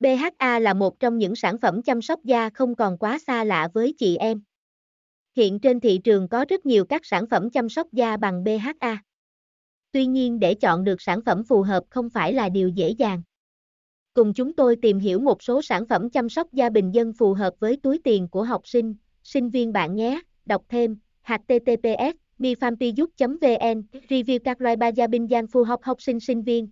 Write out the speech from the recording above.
BHA là một trong những sản phẩm chăm sóc da không còn quá xa lạ với chị em. Hiện trên thị trường có rất nhiều các sản phẩm chăm sóc da bằng BHA. Tuy nhiên để chọn được sản phẩm phù hợp không phải là điều dễ dàng. Cùng chúng tôi tìm hiểu một số sản phẩm chăm sóc da bình dân phù hợp với túi tiền của học sinh, sinh viên bạn nhé. Đọc thêm https mifampijuk vn review các loại ba gia bình gian phù hợp học sinh sinh viên